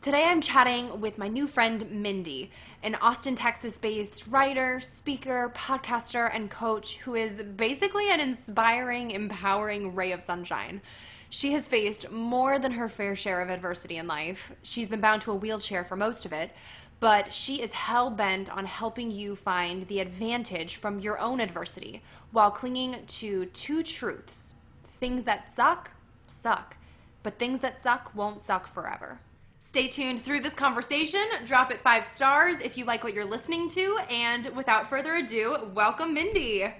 Today I'm chatting with my new friend Mindy, an Austin, Texas based writer, speaker, podcaster, and coach who is basically an inspiring, empowering ray of sunshine. She has faced more than her fair share of adversity in life. She's been bound to a wheelchair for most of it, but she is hell bent on helping you find the advantage from your own adversity while clinging to two truths things that suck, suck, but things that suck won't suck forever. Stay tuned through this conversation. Drop it five stars if you like what you're listening to. And without further ado, welcome Mindy.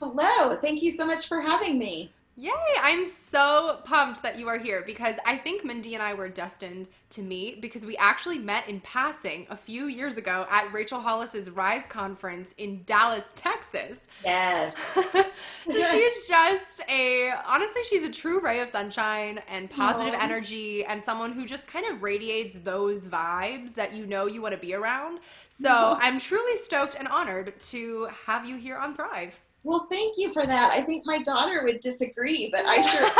Hello. Thank you so much for having me. Yay! I'm so pumped that you are here because I think Mindy and I were destined to meet because we actually met in passing a few years ago at Rachel Hollis's Rise conference in Dallas, Texas. Yes. so she's just a honestly, she's a true ray of sunshine and positive Aww. energy and someone who just kind of radiates those vibes that you know you want to be around. So I'm truly stoked and honored to have you here on Thrive. Well, thank you for that. I think my daughter would disagree, but I sure.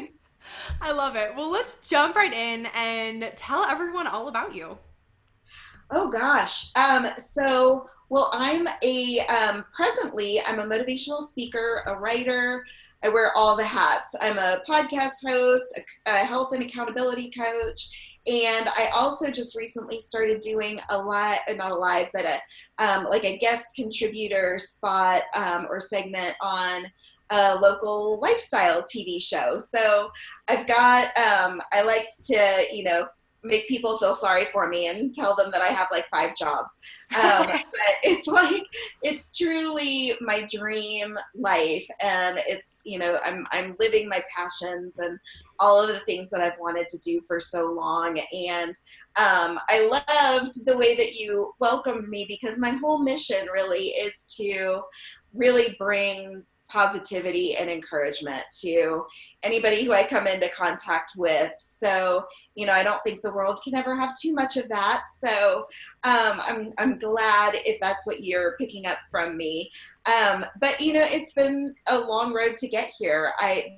I love it. Well, let's jump right in and tell everyone all about you. Oh gosh. Um, so, well, I'm a um, presently I'm a motivational speaker, a writer. I wear all the hats. I'm a podcast host, a, a health and accountability coach, and I also just recently started doing a live, not a live, but a um, like a guest contributor spot um, or segment on a local lifestyle TV show. So I've got, um, I like to, you know, make people feel sorry for me and tell them that I have like five jobs. Um, but it's like it's truly my dream life, and it's you know I'm I'm living my passions and all of the things that I've wanted to do for so long. And um, I loved the way that you welcomed me because my whole mission really is to really bring positivity and encouragement to anybody who I come into contact with. So, you know, I don't think the world can ever have too much of that. So, um, I'm, I'm glad if that's what you're picking up from me. Um, but, you know, it's been a long road to get here. I,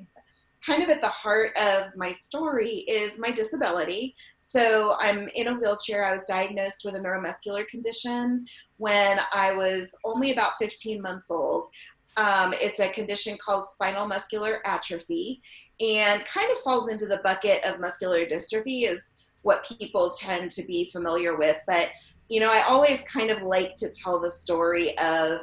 kind of at the heart of my story is my disability. So I'm in a wheelchair. I was diagnosed with a neuromuscular condition when I was only about 15 months old. Um, it's a condition called spinal muscular atrophy and kind of falls into the bucket of muscular dystrophy, is what people tend to be familiar with. But, you know, I always kind of like to tell the story of,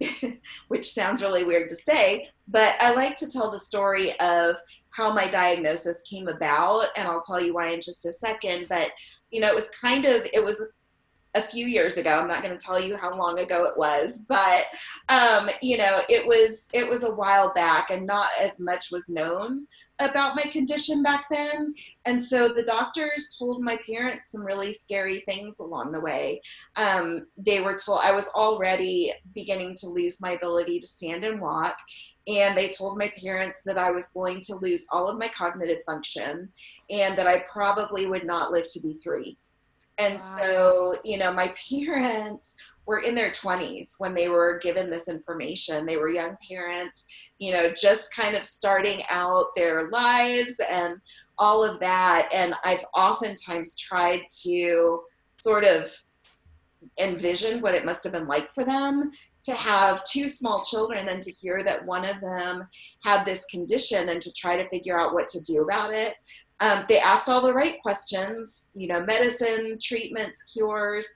which sounds really weird to say, but I like to tell the story of how my diagnosis came about. And I'll tell you why in just a second. But, you know, it was kind of, it was a few years ago. I'm not going to tell you how long ago it was, but um, you know, it was it was a while back, and not as much was known about my condition back then. And so the doctors told my parents some really scary things along the way. Um, they were told I was already beginning to lose my ability to stand and walk. And they told my parents that I was going to lose all of my cognitive function and that I probably would not live to be three. And wow. so, you know, my parents were in their 20s when they were given this information. They were young parents, you know, just kind of starting out their lives and all of that. And I've oftentimes tried to sort of envision what it must have been like for them to have two small children and to hear that one of them had this condition and to try to figure out what to do about it. Um, they asked all the right questions, you know, medicine, treatments, cures,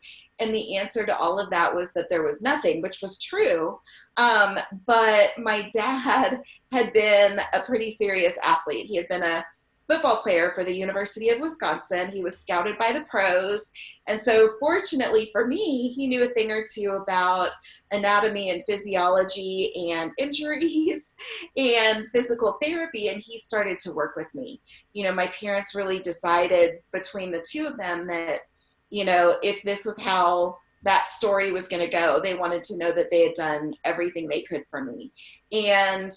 and the answer to all of that was that there was nothing, which was true. Um, but my dad had been a pretty serious athlete. He had been a football player for the University of Wisconsin. He was scouted by the pros. And so, fortunately for me, he knew a thing or two about anatomy and physiology and injuries and physical therapy. And he started to work with me. You know, my parents really decided between the two of them that, you know, if this was how that story was going to go, they wanted to know that they had done everything they could for me. And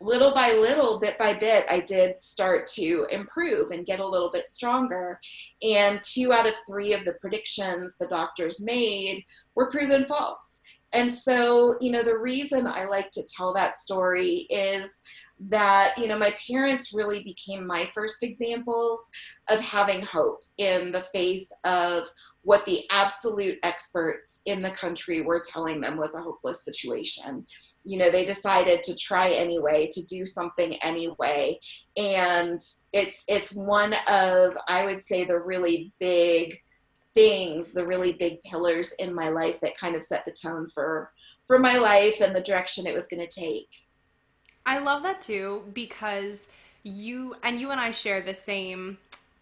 little by little, bit by bit, I did start to improve and get a little bit stronger. And two out of three of the predictions the doctors made were proven false. And so, you know, the reason I like to tell that story is that, you know, my parents really became my first examples of having hope in the face of what the absolute experts in the country were telling them was a hopeless situation you know they decided to try anyway to do something anyway. And it's it's one of i would say the really big things the really big pillars in my life that kind of set the tone for for my life and the direction it was going to take. I love that too because you and you and i share the same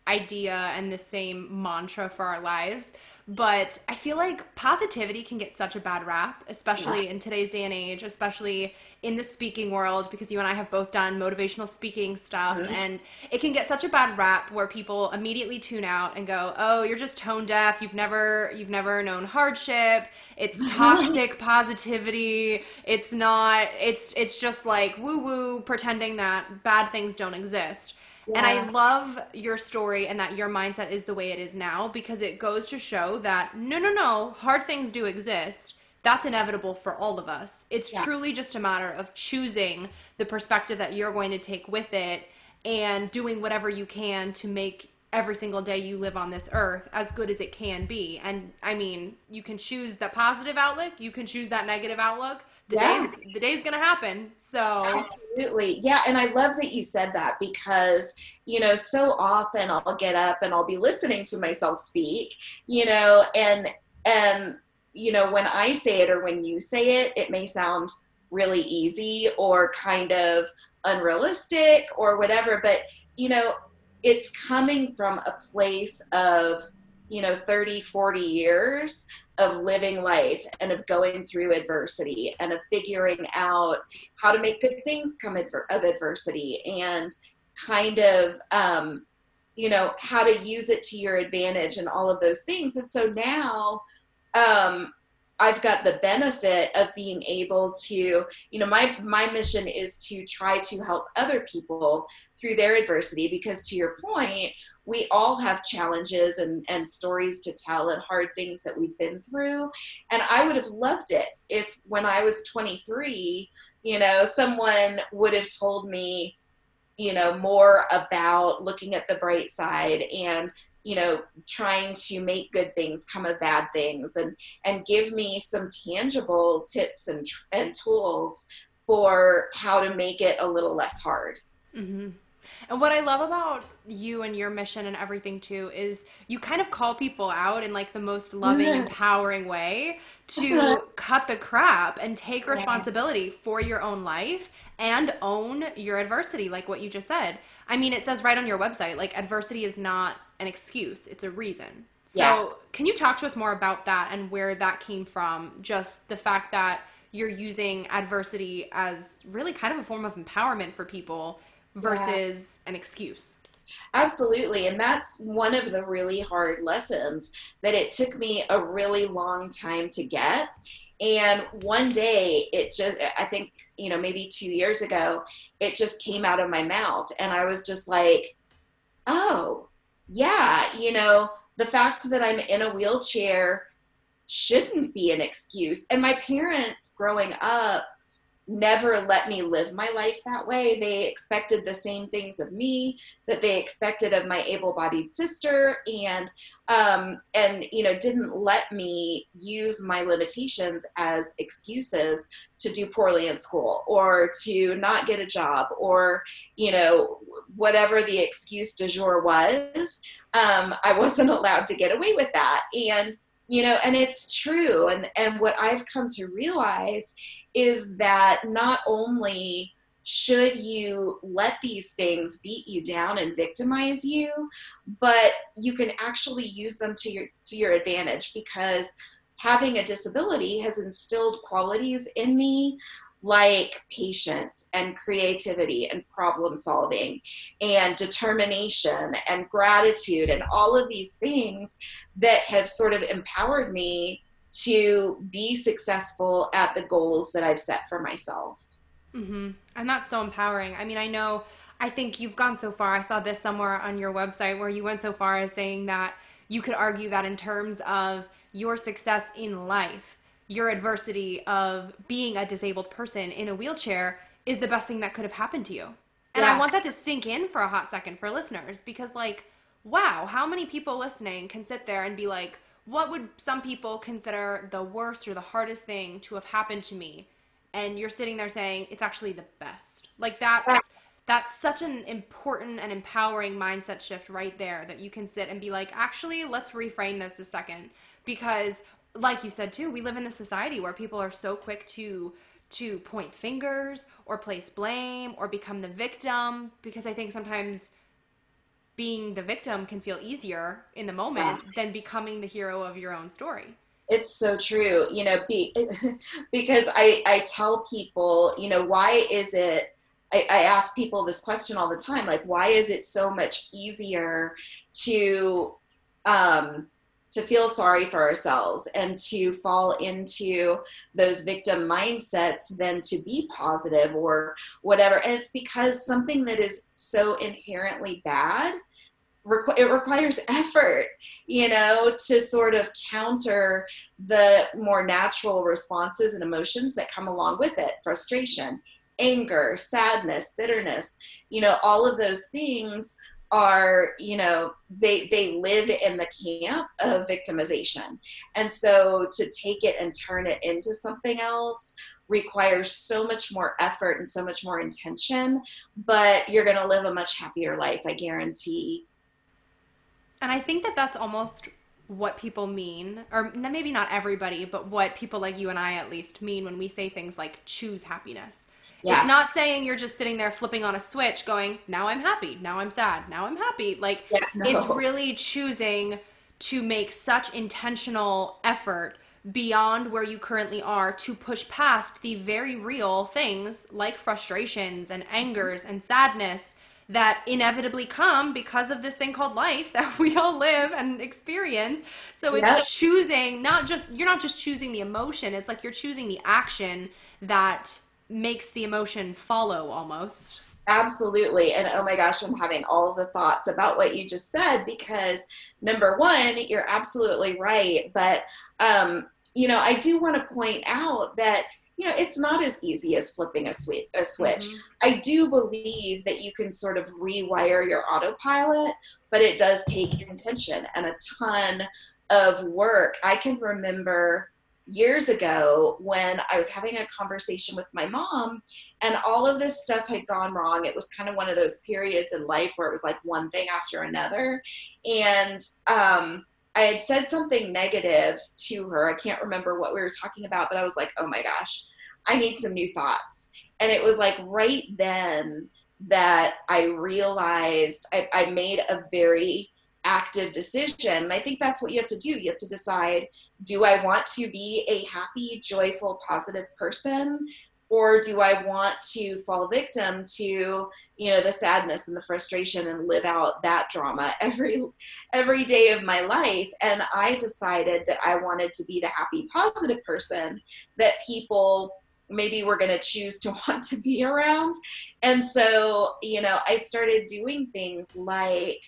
idea and the same mantra for our lives but I feel like positivity can get such a bad rap, especially yeah. in today's day and age, especially in the speaking world, because you and I have both done motivational speaking stuff. Mm-hmm. And it can get such a bad rap where people immediately tune out and go, Oh, you're just tone deaf. You've never, you've never known hardship. It's toxic positivity. It's not, it's, it's just like woo woo pretending that bad things don't exist. Yeah. And I love your story and that your mindset is the way it is now because it goes to show that no, no, no, hard things do exist. That's inevitable for all of us. It's yeah. truly just a matter of choosing the perspective that you're going to take with it and doing whatever you can to make every single day you live on this earth as good as it can be. And I mean, you can choose the positive outlook, you can choose that negative outlook. The yeah. day's the day's gonna happen. So absolutely. Yeah, and I love that you said that because, you know, so often I'll get up and I'll be listening to myself speak, you know, and and you know, when I say it or when you say it, it may sound really easy or kind of unrealistic or whatever, but you know, it's coming from a place of you know 30 40 years of living life and of going through adversity and of figuring out how to make good things come of adversity and kind of um, you know how to use it to your advantage and all of those things. And so now um, I've got the benefit of being able to, you know, my my mission is to try to help other people through their adversity because to your point, we all have challenges and, and stories to tell and hard things that we've been through. And I would have loved it if when I was 23, you know, someone would have told me, you know, more about looking at the bright side and you know trying to make good things come of bad things and and give me some tangible tips and and tools for how to make it a little less hard mm-hmm. And what I love about you and your mission and everything too is you kind of call people out in like the most loving, empowering way to uh-huh. cut the crap and take responsibility for your own life and own your adversity, like what you just said. I mean, it says right on your website, like adversity is not an excuse, it's a reason. So, yes. can you talk to us more about that and where that came from? Just the fact that you're using adversity as really kind of a form of empowerment for people versus yeah. an excuse. Absolutely. And that's one of the really hard lessons that it took me a really long time to get. And one day it just, I think, you know, maybe two years ago, it just came out of my mouth. And I was just like, oh, yeah, you know, the fact that I'm in a wheelchair shouldn't be an excuse. And my parents growing up, never let me live my life that way. They expected the same things of me that they expected of my able-bodied sister, and um, and you know didn't let me use my limitations as excuses to do poorly in school or to not get a job or you know whatever the excuse du jour was. Um, I wasn't allowed to get away with that, and you know and it's true and and what i've come to realize is that not only should you let these things beat you down and victimize you but you can actually use them to your to your advantage because having a disability has instilled qualities in me like patience and creativity and problem solving and determination and gratitude and all of these things that have sort of empowered me to be successful at the goals that I've set for myself. Mm-hmm. And that's so empowering. I mean, I know, I think you've gone so far. I saw this somewhere on your website where you went so far as saying that you could argue that in terms of your success in life, your adversity of being a disabled person in a wheelchair is the best thing that could have happened to you. And yeah. I want that to sink in for a hot second for listeners because, like, wow, how many people listening can sit there and be like, what would some people consider the worst or the hardest thing to have happened to me? And you're sitting there saying, it's actually the best. Like, that's. That's such an important and empowering mindset shift right there that you can sit and be like, actually, let's reframe this a second. Because like you said too, we live in a society where people are so quick to to point fingers or place blame or become the victim because I think sometimes being the victim can feel easier in the moment yeah. than becoming the hero of your own story. It's so true, you know, be, because I, I tell people, you know, why is it, I, I ask people this question all the time, like, why is it so much easier to, um, to feel sorry for ourselves and to fall into those victim mindsets than to be positive or whatever. And it's because something that is so inherently bad it requires effort, you know, to sort of counter the more natural responses and emotions that come along with it frustration, anger, sadness, bitterness, you know, all of those things are you know they they live in the camp of victimization. And so to take it and turn it into something else requires so much more effort and so much more intention but you're going to live a much happier life i guarantee. And i think that that's almost what people mean or maybe not everybody but what people like you and i at least mean when we say things like choose happiness yeah. It's not saying you're just sitting there flipping on a switch going, now I'm happy, now I'm sad, now I'm happy. Like yeah, no. it's really choosing to make such intentional effort beyond where you currently are to push past the very real things like frustrations and mm-hmm. angers and sadness that inevitably come because of this thing called life that we all live and experience. So it's yes. choosing not just you're not just choosing the emotion, it's like you're choosing the action that makes the emotion follow almost. Absolutely. And oh my gosh, I'm having all the thoughts about what you just said because number one, you're absolutely right. But, um, you know, I do want to point out that you know it's not as easy as flipping a switch a switch mm-hmm. i do believe that you can sort of rewire your autopilot but it does take intention and a ton of work i can remember years ago when I was having a conversation with my mom and all of this stuff had gone wrong. It was kind of one of those periods in life where it was like one thing after another. And um, I had said something negative to her. I can't remember what we were talking about, but I was like, oh my gosh, I need some new thoughts. And it was like right then that I realized I, I made a very active decision. And I think that's what you have to do. You have to decide do I want to be a happy, joyful, positive person? Or do I want to fall victim to, you know, the sadness and the frustration and live out that drama every every day of my life? And I decided that I wanted to be the happy, positive person that people maybe were going to choose to want to be around. And so, you know, I started doing things like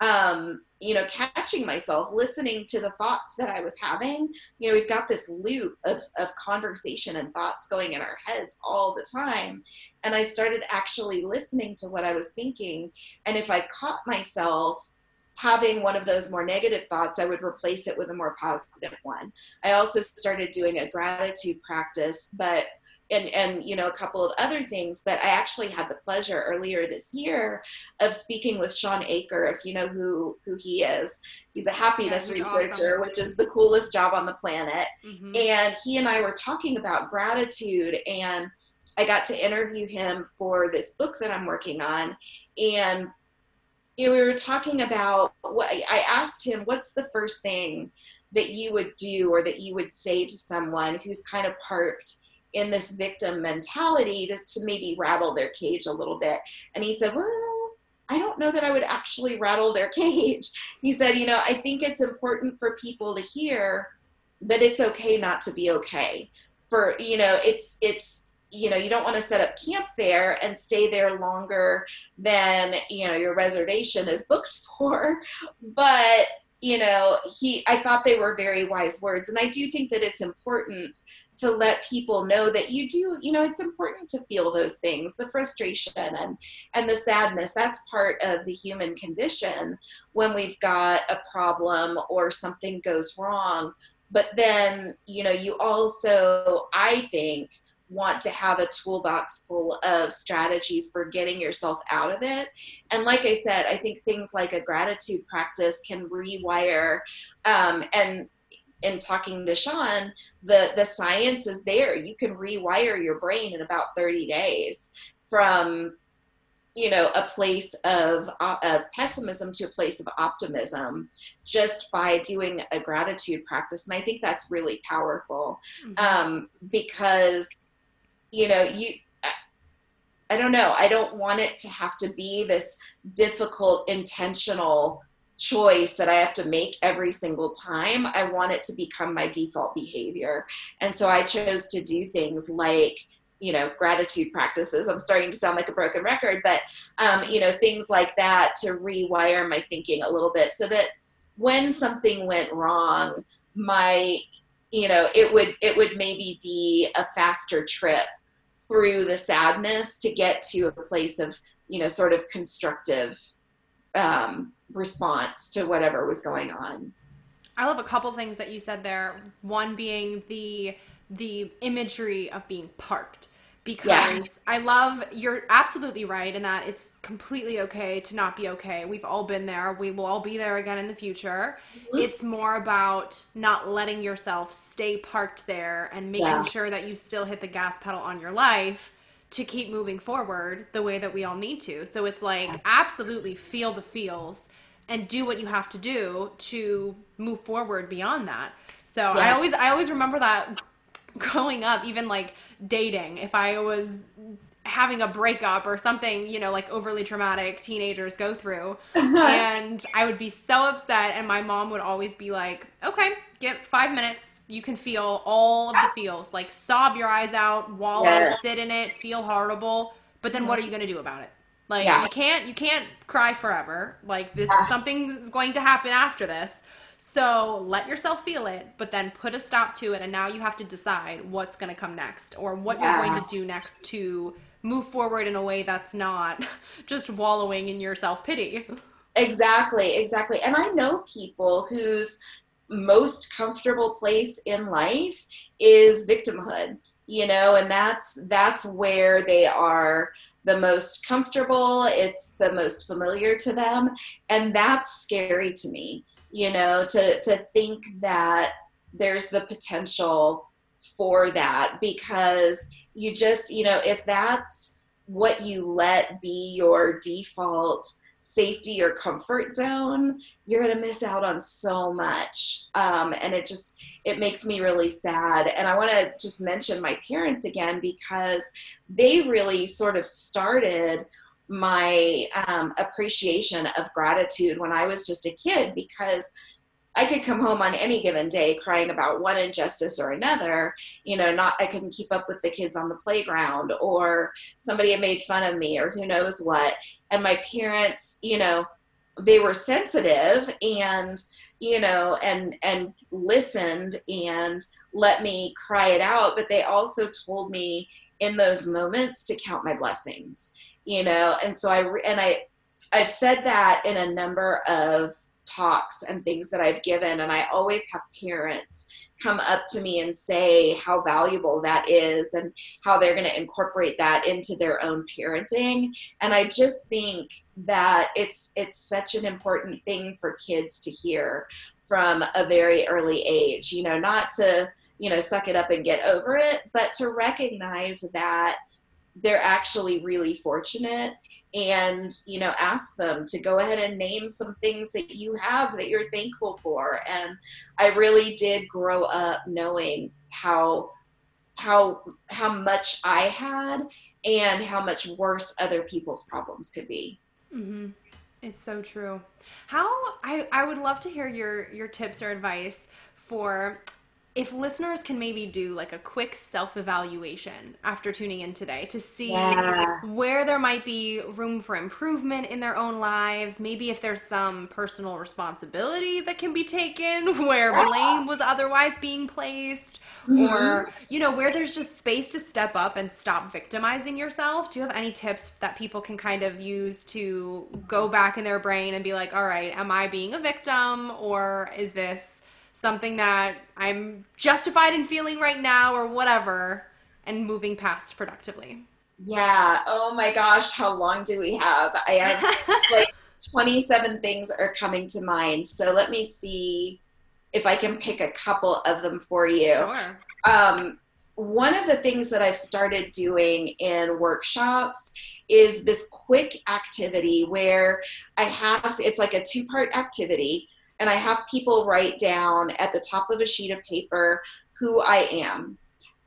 um, you know, catching myself, listening to the thoughts that I was having. You know, we've got this loop of, of conversation and thoughts going in our heads all the time. And I started actually listening to what I was thinking. And if I caught myself having one of those more negative thoughts, I would replace it with a more positive one. I also started doing a gratitude practice, but and and you know a couple of other things but i actually had the pleasure earlier this year of speaking with Shawn Achor if you know who who he is he's a happiness yeah, researcher awesome. which is the coolest job on the planet mm-hmm. and he and i were talking about gratitude and I got to interview him for this book that I'm working on. And, you know, we were talking about what I asked him, what's the first thing that you would do or that you would say to someone who's kind of parked in this victim mentality to, to maybe rattle their cage a little bit? And he said, well, I don't know that I would actually rattle their cage. He said, you know, I think it's important for people to hear that it's okay not to be okay. For, you know, it's, it's, you know, you don't want to set up camp there and stay there longer than, you know, your reservation is booked for. But, you know, he, I thought they were very wise words. And I do think that it's important to let people know that you do, you know, it's important to feel those things, the frustration and, and the sadness. That's part of the human condition when we've got a problem or something goes wrong. But then, you know, you also, I think, want to have a toolbox full of strategies for getting yourself out of it. And like I said, I think things like a gratitude practice can rewire um, and in talking to Shawn, the the science is there. You can rewire your brain in about 30 days from you know a place of uh, of pessimism to a place of optimism just by doing a gratitude practice and i think that's really powerful mm-hmm. um, because you know you I don't know. I don't want it to have to be this difficult, intentional choice that I have to make every single time. I want it to become my default behavior. And so I chose to do things like, you know, gratitude practices. I'm starting to sound like a broken record, but, um, you know, things like that to rewire my thinking a little bit so that when something went wrong, my, you know, it would, it would maybe be a faster trip through the sadness to get to a place of you know sort of constructive um, response to whatever was going on. I love a couple things that you said there. One being the the imagery of being parked because yeah. I love you're absolutely right in that it's completely okay to not be okay. We've all been there. We will all be there again in the future. Mm-hmm. It's more about not letting yourself stay parked there and making yeah. sure that you still hit the gas pedal on your life to keep moving forward the way that we all need to. So it's like absolutely feel the feels and do what you have to do to move forward beyond that. So yeah. I always I always remember that growing up, even like dating, if I was having a breakup or something, you know, like overly traumatic teenagers go through. Uh-huh. and I would be so upset. And my mom would always be like, okay, get five minutes. You can feel all of the feels, like sob your eyes out, wallow, yes. sit in it, feel horrible. But then what are you going to do about it? Like yeah. you can't you can't cry forever. Like this yeah. something's going to happen after this. So let yourself feel it, but then put a stop to it. And now you have to decide what's going to come next or what yeah. you're going to do next to move forward in a way that's not just wallowing in your self pity. Exactly, exactly. And I know people whose most comfortable place in life is victimhood you know and that's that's where they are the most comfortable it's the most familiar to them and that's scary to me you know to to think that there's the potential for that because you just you know if that's what you let be your default safety or comfort zone you're going to miss out on so much. Um, and it just it makes me really sad. And i want to just mention my parents again because they really sort of started my um, appreciation of gratitude when I was just a kid because I could come home on any given day crying about one injustice or another. You know, not I couldn't keep up with the kids on the playground, or somebody had made fun of me, or who knows what. And my parents, you know, they were sensitive and you know and and listened and let me cry it out but they also told me in those moments to count my blessings you know and so i and i i've said that in a number of talks and things that i've given and i always have parents come up to me and say how valuable that is and how they're going to incorporate that into their own parenting. And i just think that it's it's such an important thing for kids to hear from a very early age you know not to you know suck it up and get over it but to recognize that they're actually really fortunate and you know ask them to go ahead and name some things that you have that you're thankful for. And i really did grow up knowing how how how much i had and how much worse other people's problems could be. Mm-hmm. it's so true. How I, I would love to hear your your tips or advice for if listeners can maybe do like a quick self evaluation after tuning in today to see yeah. where there might be room for improvement in their own lives, maybe if there's some personal responsibility that can be taken where blame was otherwise being placed, mm-hmm. or you know, where there's just space to step up and stop victimizing yourself. Do you have any tips that people can kind of use to go back in their brain and be like, all right, am I being a victim or is this something that I'm justified in feeling right now or whatever, and moving past productively. Yeah. Oh my gosh, how long do we have? I have like 27 things are coming to mind. So let me see if I can pick a couple of them for you. Sure. Um, one of the things that I've started doing in workshops is this quick activity where I have it's like a two part activity and I have people write down at the top of a sheet of paper who I am.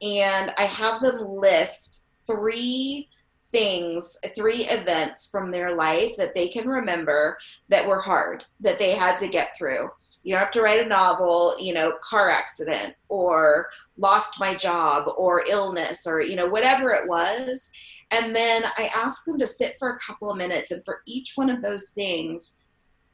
And I have them list three things, three events from their life that they can remember that were hard, that they had to get through. You don't have to write a novel, you know, car accident or lost my job or illness or, you know, whatever it was. And then I ask them to sit for a couple of minutes and for each one of those things,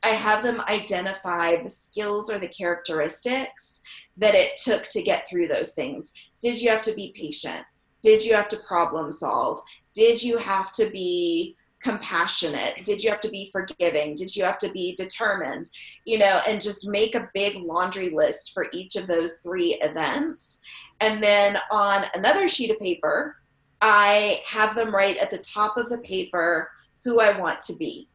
I have them identify the skills or the characteristics that it took to get through those things. Did you have to be patient? Did you have to problem solve? Did you have to be compassionate? Did you have to be forgiving? Did you have to be determined? You know, and just make a big laundry list for each of those three events. And then on another sheet of paper, I have them write at the top of the paper who I want to be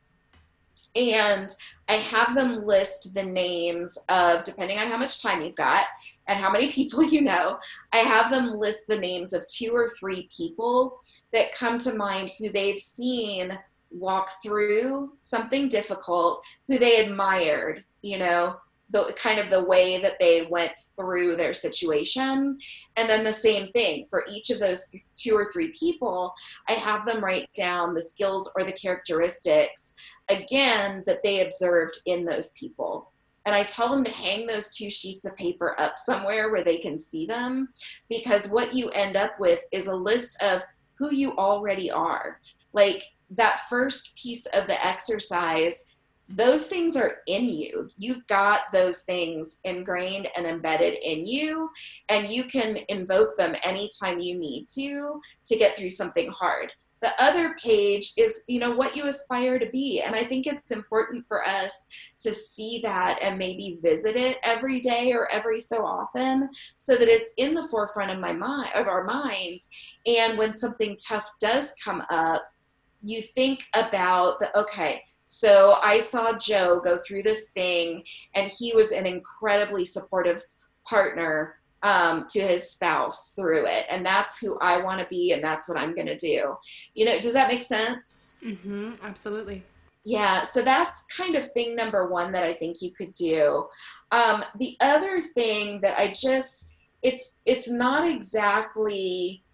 and I have them list the names of, depending on how much time you've got and how many people you know, I have them list the names of two or three people that come to mind who they've seen walk through something difficult, who they admired, you know, the kind of the way that they went through their situation. And then the same thing for each of those two or three people i have them write down the skills or the characteristics again that they observed in those people and I tell them to hang those two sheets of paper up somewhere where they can see them because what you end up with is a list of who you already are. Like that first piece of the exercise those things are in you. You've got those things ingrained and embedded in you, and you can invoke them anytime you need to to get through something hard. The other page is, you know, what you aspire to be. And I think it's important for us to see that and maybe visit it every day or every so often so that it's in the forefront of my mind of our minds. And when something tough does come up, you think about the okay, so I saw Joe go through this thing, and he was an incredibly supportive partner um, to his spouse through it. And that's who I want to be, and that's what I'm going to do. You know, does that make sense? Mm-hmm, absolutely. Yeah, so that's kind of thing number one that I think you could do. Um, the other thing that I just, it's it's not exactly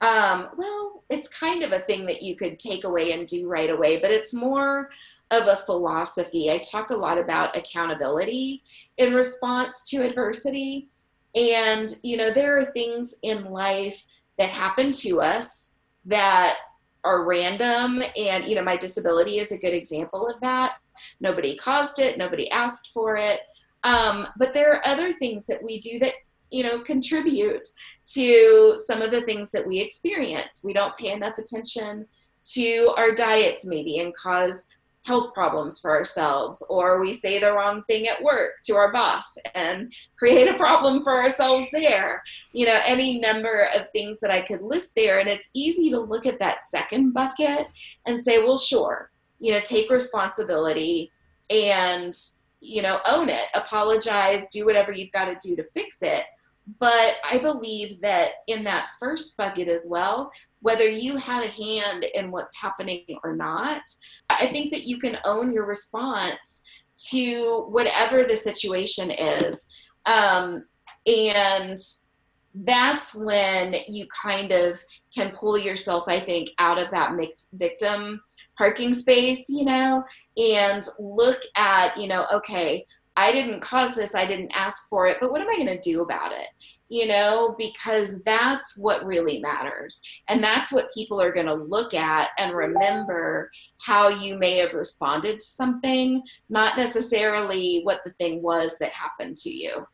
um, well, it's kind of a thing that you could take away and do right away, but it's more of a philosophy. I talk a lot about accountability in response to adversity. And, you know, there are things in life that happen to us that are random. And, you know, my disability is a good example of that. Nobody caused it, nobody asked for it. Um, but there are other things that we do that you know contribute to some of the things that we experience we don't pay enough attention to our diets maybe and cause health problems for ourselves or we say the wrong thing at work to our boss and create a problem for ourselves there. You know any number of things that i could list there and it's easy to look at that second bucket and say well sure you know take responsibility and you know own it apologize do whatever you've got to do to fix it but I believe that in that first bucket as well, whether you had a hand in what's happening or not, I think that you can own your response to whatever the situation is. Um, and that's when you kind of can pull yourself, I think, out of that victim parking space, you know, and look at, you know, okay, I didn't cause this, I didn't ask for it, but what am I going to do about it? You know, because that's what really matters. And that's what people are going to look at and remember how you may have responded to something, not necessarily what the thing was that happened to you.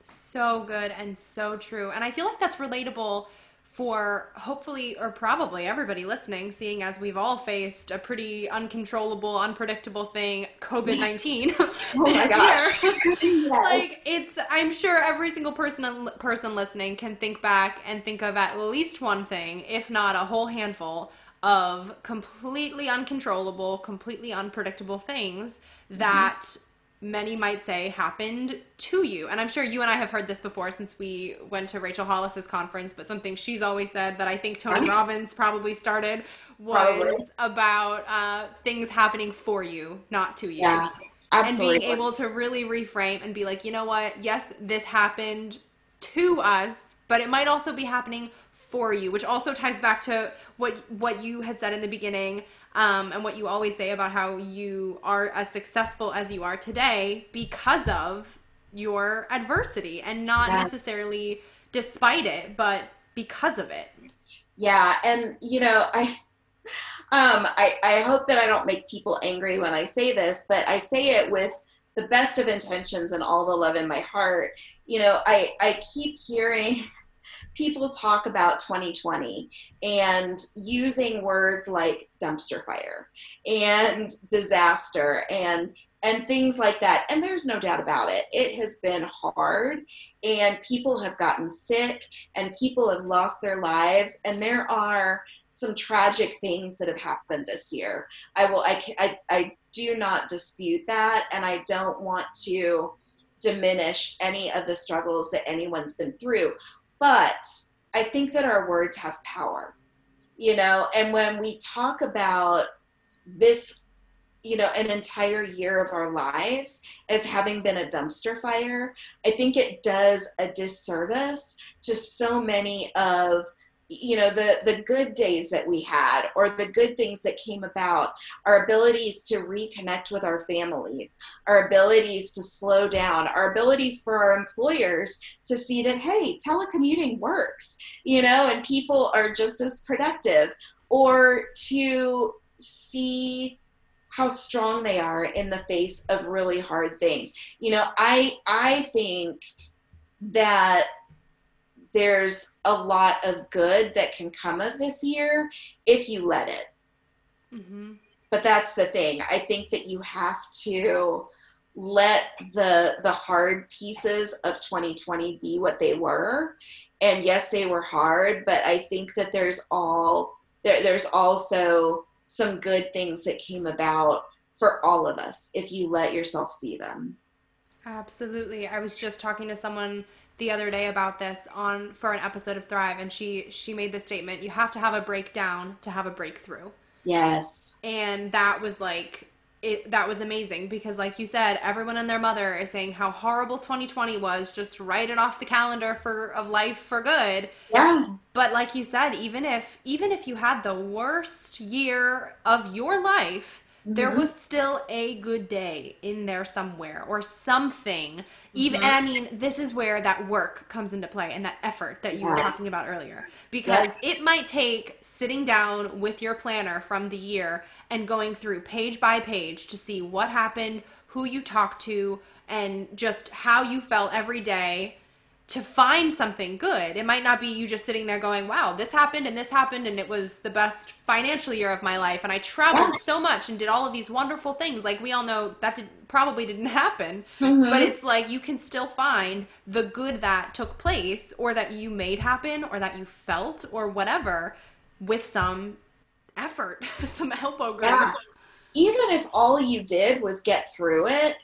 So good and so true. And I feel like that's relatable for hopefully or probably everybody listening, seeing as we've all faced a pretty uncontrollable, unpredictable thing, COVID nineteen. Yes. oh my gosh! yes. Like it's, I'm sure every single person person listening can think back and think of at least one thing, if not a whole handful, of completely uncontrollable, completely unpredictable things that. Mm-hmm many might say happened to you. And I'm sure you and I have heard this before since we went to Rachel Hollis's conference, but something she's always said that I think Tony Robbins probably started was probably. about uh, things happening for you, not to you. Yeah, absolutely. And being able to really reframe and be like, you know what? Yes, this happened to us, but it might also be happening for you, which also ties back to what what you had said in the beginning um, and what you always say about how you are as successful as you are today because of your adversity and not yeah. necessarily despite it, but because of it. Yeah, and you know, I um I, I hope that I don't make people angry when I say this, but I say it with the best of intentions and all the love in my heart. You know, I I keep hearing people talk about 2020 and using words like dumpster fire and disaster and and things like that. And there's no doubt about it. It has been hard, and people have gotten sick, and people have lost their lives, and there are some tragic things that have happened this year. I will. I. I, I do not dispute that, and I don't want to diminish any of the struggles that anyone's been through. But I think that our words have power, you know, and when we talk about this, you know, an entire year of our lives as having been a dumpster fire, I think it does a disservice to so many of you know the the good days that we had or the good things that came about our abilities to reconnect with our families our abilities to slow down our abilities for our employers to see that hey telecommuting works you know and people are just as productive or to see how strong they are in the face of really hard things. You know i i think that there's a lot of good that can come of this year if you let it. Mm-hmm. But that's the thing. I think that you have to let the the hard pieces of 2020 be what they were. And yes, they were hard, but I think that there's all there, there's also some good things that came about for all of us if you let yourself see them. Absolutely. I was just talking to someone the other day about this on for an episode of Thrive and she she made the statement you have to have a breakdown to have a breakthrough. Yes. And that was like it, that was amazing because like you said everyone and their mother is saying how horrible 2020 was just write it off the calendar for of life for good yeah but like you said even if even if you had the worst year of your life Mm-hmm. There was still a good day in there somewhere or something. Mm-hmm. Even and I mean, this is where that work comes into play and that effort that you yeah. were talking about earlier. Because yeah. it might take sitting down with your planner from the year and going through page by page to see what happened, who you talked to, and just how you felt every day to find something good. It might not be you just sitting there going, wow, this happened and this happened and it was the best financial year of my life and I traveled so much and did all of these wonderful things. Like we all know that did probably didn't happen. Mm-hmm. But it's like you can still find the good that took place or that you made happen or that you felt or whatever with some effort, some elbow grease. Yeah. Even if all you did was get through it,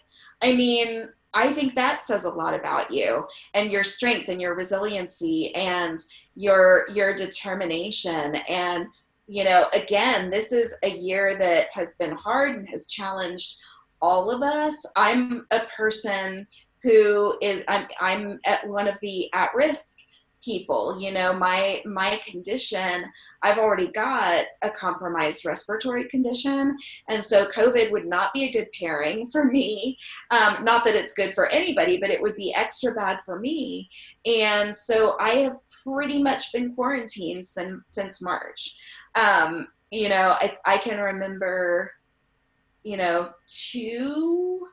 I mean, I think that says a lot about you and your strength and your resiliency and your your determination and you know again this is a year that has been hard and has challenged all of us. I'm a person who is I'm I'm at one of the at risk people you know my my condition i've already got a compromised respiratory condition. And so covid would not be a good pairing for me. Um, not that it's good for anybody but it would be extra bad for me. And so i have pretty much been quarantined since since march. Um, you know I, I can remember you know two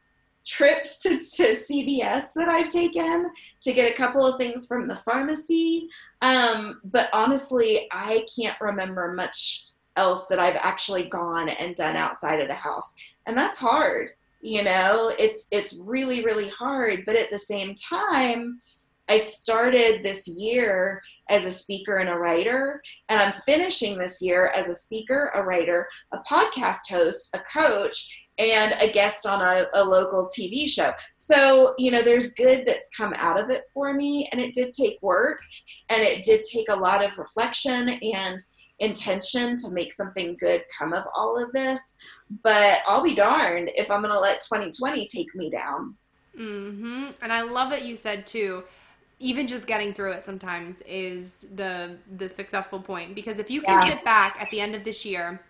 trips to, to CVS that I've taken to get a couple of things from the pharmacy. Um, but honestly, I can't remember much else that I've actually gone and done outside of the house. And that's hard. You know, it's it's really really hard, but at the same time, I started this year as a speaker and a writer, and I'm finishing this year as a speaker, a writer, a podcast host, a coach, and a guest on a, a, local TV show. So, you know, there's good that's come out of it for me. And it did take work and it did take a lot of reflection and intention to make something good come of all of this. But I'll be darned if I'm going to let 2020 take me down. Mm-hmm. And I love that you said too, even just getting through it sometimes is the the successful point because if you can yeah. sit back at the end of this year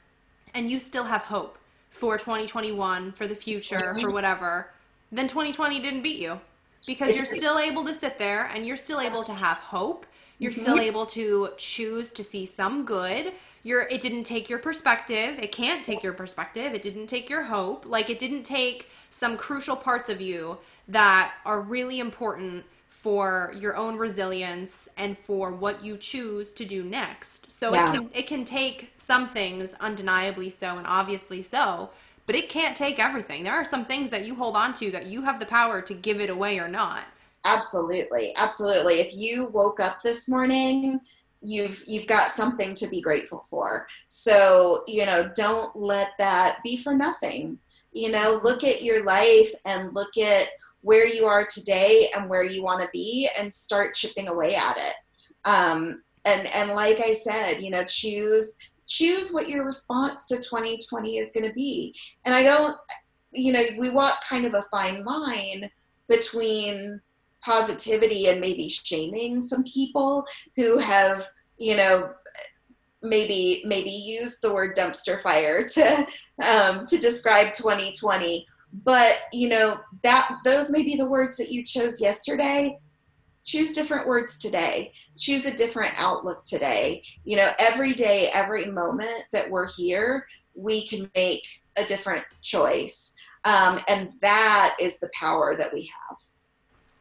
and you still have hope for 2021, for the future, for whatever, then 2020 didn't beat you because you're still able to sit there and you're still able to have hope. You're mm-hmm. still able to choose to see some good. You're it didn't take your perspective. It can't take your perspective. It didn't take your hope. Like it didn't take some crucial parts of you that are really important for your own resilience and for what you choose to do next. So yeah. it can it can take some things undeniably so and obviously so, but it can't take everything. There are some things that you hold on to that you have the power to give it away or not. Absolutely. Absolutely. If you woke up this morning you've you've got something to be grateful for. So, you know, don't let that be for nothing. You know, look at your life and look at where you are today and where you want to be and start chipping away at it. Um, and and like i said you know choose choose what your response to 2020 is going to be. And i don't you know we walk kind of a fine line between positivity and maybe shaming some people who have you know maybe maybe used the word dumpster fire to um, to describe 2020 but you know that those may be the words that you chose yesterday. Choose different words today. Choose a different outlook today. You know every day every moment that we're here we can make a different choice. Um, and that is the power that we have.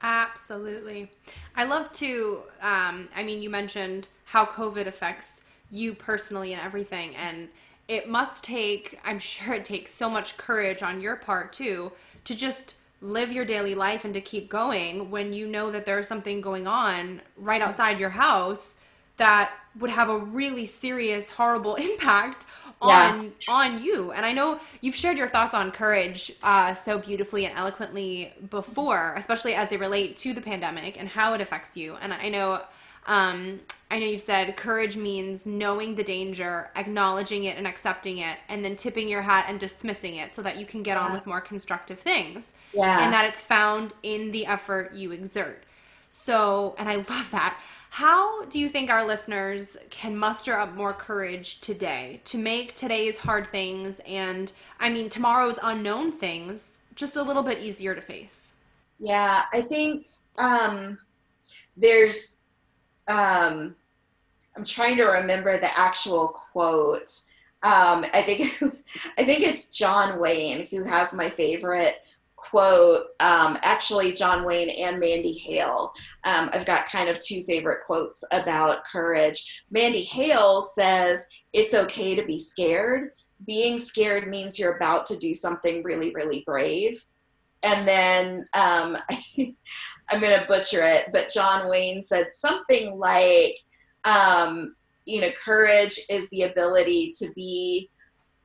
Absolutely. I love to um, i mean you mentioned how covid affects you personally and everything. And it must take, I'm sure it takes so much courage on your part too, to just live your daily life and to keep going when you know that there's something going on right outside your house that would have a really serious horrible impact on yeah. on you and i know you've shared your thoughts on courage uh, so beautifully and eloquently before especially as they relate to the pandemic and how it affects you and i know um, I know you've said courage means knowing the danger, acknowledging it and accepting it, and then tipping your hat and dismissing it so that you can get yeah. on with more constructive things. Yeah. And that it's found in the effort you exert. So, and I love that. How do you think our listeners can muster up more courage today to make today's hard things and, I mean, tomorrow's unknown things just a little bit easier to face? Yeah, I think um, there's um, I'm trying to remember the actual quote. Um, I think I think it's John Wayne who has my favorite quote. Um, actually, John Wayne and Mandy Hale. Um, I've got kind of two favorite quotes about courage. Mandy Hale says, "It's okay to be scared. Being scared means you're about to do something really, really brave." And then um, I'm going to butcher it, but John Wayne said something like, um, you know, courage is the ability to be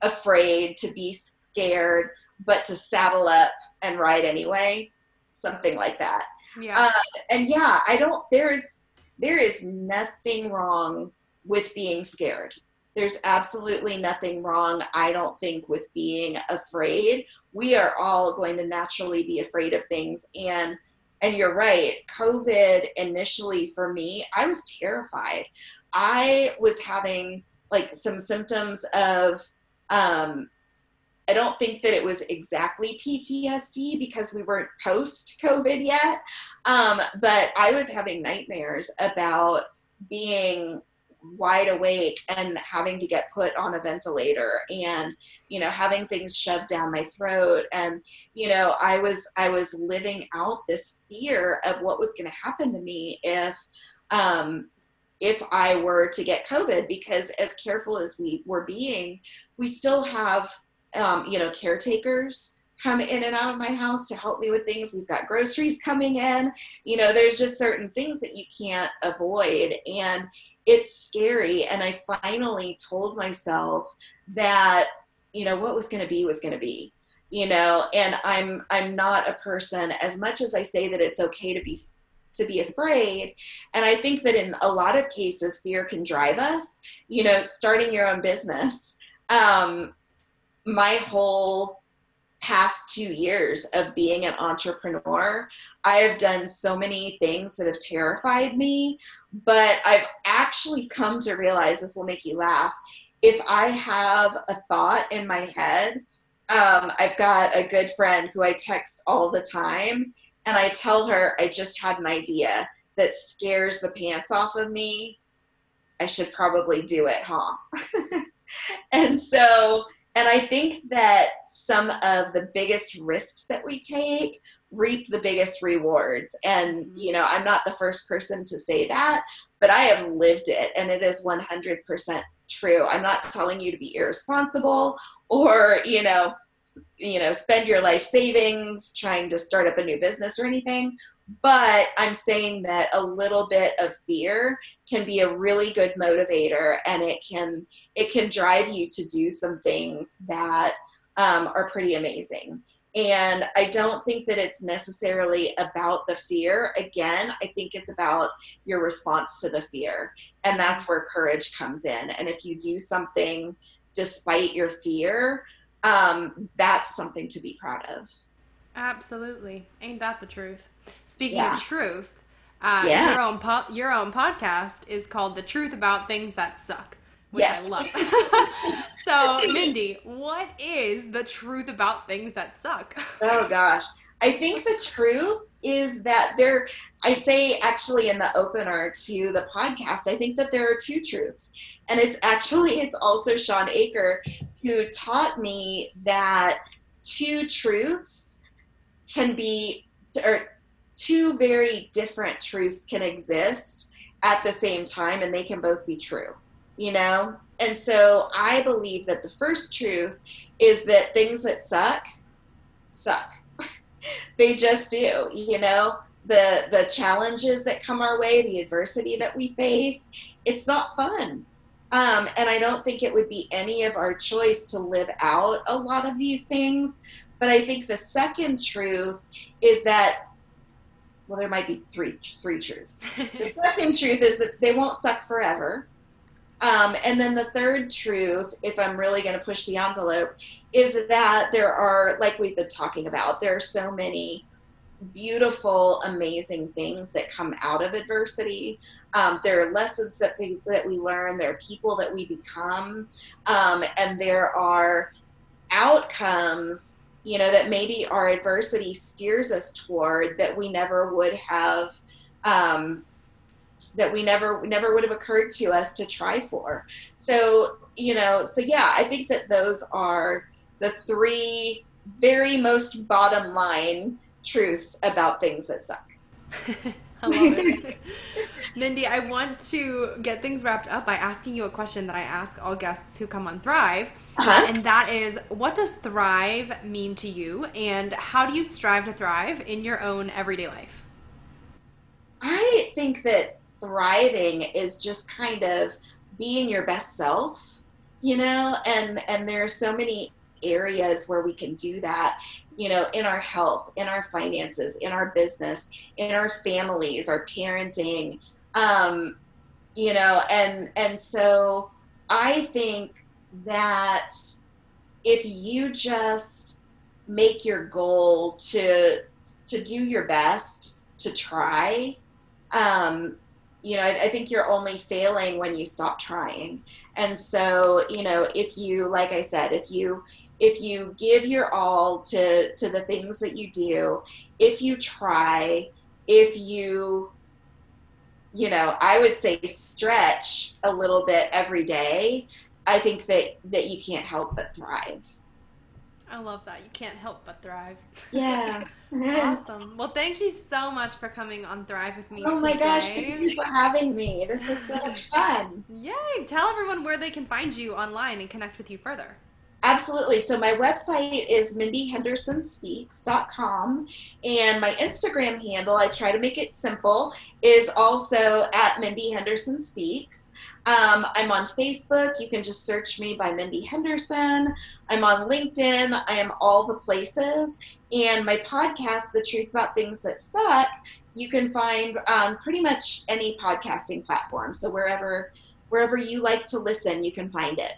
afraid, to be scared, but to saddle up and ride anyway. something like that. Yeah. Uh, and yeah, I don't. There is there is nothing wrong with being scared. There's absolutely nothing wrong, I don't think, with being afraid. We are all going to naturally be afraid of things, and and you're right. COVID initially for me, I was terrified. I was having like some symptoms of um, I don't think that it was exactly PTSD because we weren't post COVID yet. Um, but I was having nightmares about being wide awake and having to get put on a ventilator and you know having things shoved down my throat. And you know i was i was living out this fear of what was going to happen to me if um if i were to get covid because as careful as we were being we still have um, you know, caretakers come in and out of my house to help me with things. We've got groceries coming in. You know, there's just certain things that you can't avoid. And it's scary. And I finally told myself that, you know, what was going to be was going to be you know and i'm i'm not a person as much as i say that it's okay to be to be afraid and i think that in a lot of cases fear can drive us you know starting your own business um, my whole past two years of being an entrepreneur, I have done so many things that have terrified me, but I've actually come to realize this will make you laugh. If I have a thought in my head, um, I've got a good friend who I text all the time, and I tell her I just had an idea that scares the pants off of me. I should probably do it, huh? and so and I think that some of the biggest risks that we take reap the biggest rewards. And, you know, I'm not the first person to say that, but I have lived it and it is 100% true. I'm not telling you to be irresponsible or, you know, you know, spend your life savings trying to start up a new business or anything. But I'm saying that a little bit of fear can be a really good motivator, and it can it can drive you to do some things that um, are pretty amazing. And I don't think that it's necessarily about the fear. Again, I think it's about your response to the fear. And that's where courage comes in. And if you do something despite your fear, um, that's something to be proud of. Absolutely. Ain't that the truth? Speaking yeah. of truth, uh, yeah. your own po- your own podcast is called "The Truth About Things That Suck," which yes. I love. so, Mindy, what is the truth about things that suck? Oh gosh, I think the truth is that there. I say actually in the opener to the podcast, I think that there are two truths, and it's actually it's also Shawn Achor who taught me that two truths can be or two very different truths can exist at the same time and they can both be true you know? And so i believe that the first truth is that things that suck suck. They just do you know? The the challenges that come our way the adversity that we face it's not fun. Um, and i don't think it would be any of our choice to live out a lot of these things. But i think the second truth is that well, there might be three three truths. the second truth is that they won't suck forever. Um, and then the third truth, if I'm really going to push the envelope, is that there are, like we've been talking about, there are so many beautiful, amazing things that come out of adversity. Um, there are lessons that they, that we learn. There are people that we become, um, and there are outcomes you know that maybe our adversity steers us toward that we never would have um, that we never never would have occurred to us to try for so you know so yeah i think that those are the three very most bottom line truths about things that suck I love it. Mindy, I want to get things wrapped up by asking you a question that I ask all guests who come on Thrive. Uh-huh. And that is what does thrive mean to you? And how do you strive to thrive in your own everyday life? I think that thriving is just kind of being your best self, you know, and and there are so many areas where we can do that you know, in our health, in our finances, in our business, in our families, our parenting, um, you know, and and so I think that if you just make your goal to to do your best to try um, you know I, I, think you're only failing when you stop trying. And so you know if you like i said if you if you give your all to to the things that you do if you try if you you know i would say stretch a little bit every day i think that that you can't help but thrive I love that. You can't help but thrive. Yeah. awesome. Well, thank you so much for coming on Thrive with me. Oh today. my gosh, thank you for having me. This was so much fun. Yay. Tell everyone where they can find you online and connect with you further. Absolutely. So my website is mindyhendersonspeaks.com and my Instagram handle, I try to make it simple, is also at Mindy Henderson Speaks. Um, I'm on Facebook. You can just search me by Mindy Henderson. I'm on LinkedIn. I am all the places. And my podcast, The Truth About Things That Suck, you can find on pretty much any podcasting platform. So wherever wherever you like to listen, you can find it.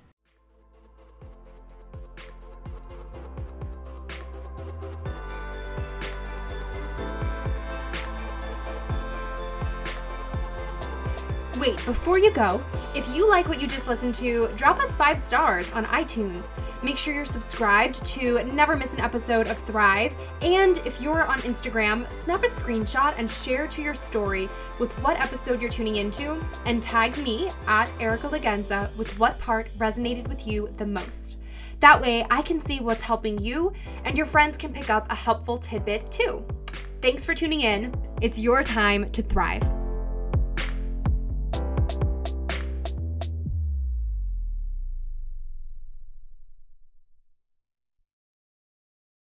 Wait, before you go, if you like what you just listened to, drop us five stars on iTunes. Make sure you're subscribed to never miss an episode of Thrive. And if you're on Instagram, snap a screenshot and share to your story with what episode you're tuning into and tag me at Erica Lagenza with what part resonated with you the most. That way, I can see what's helping you and your friends can pick up a helpful tidbit too. Thanks for tuning in. It's your time to thrive.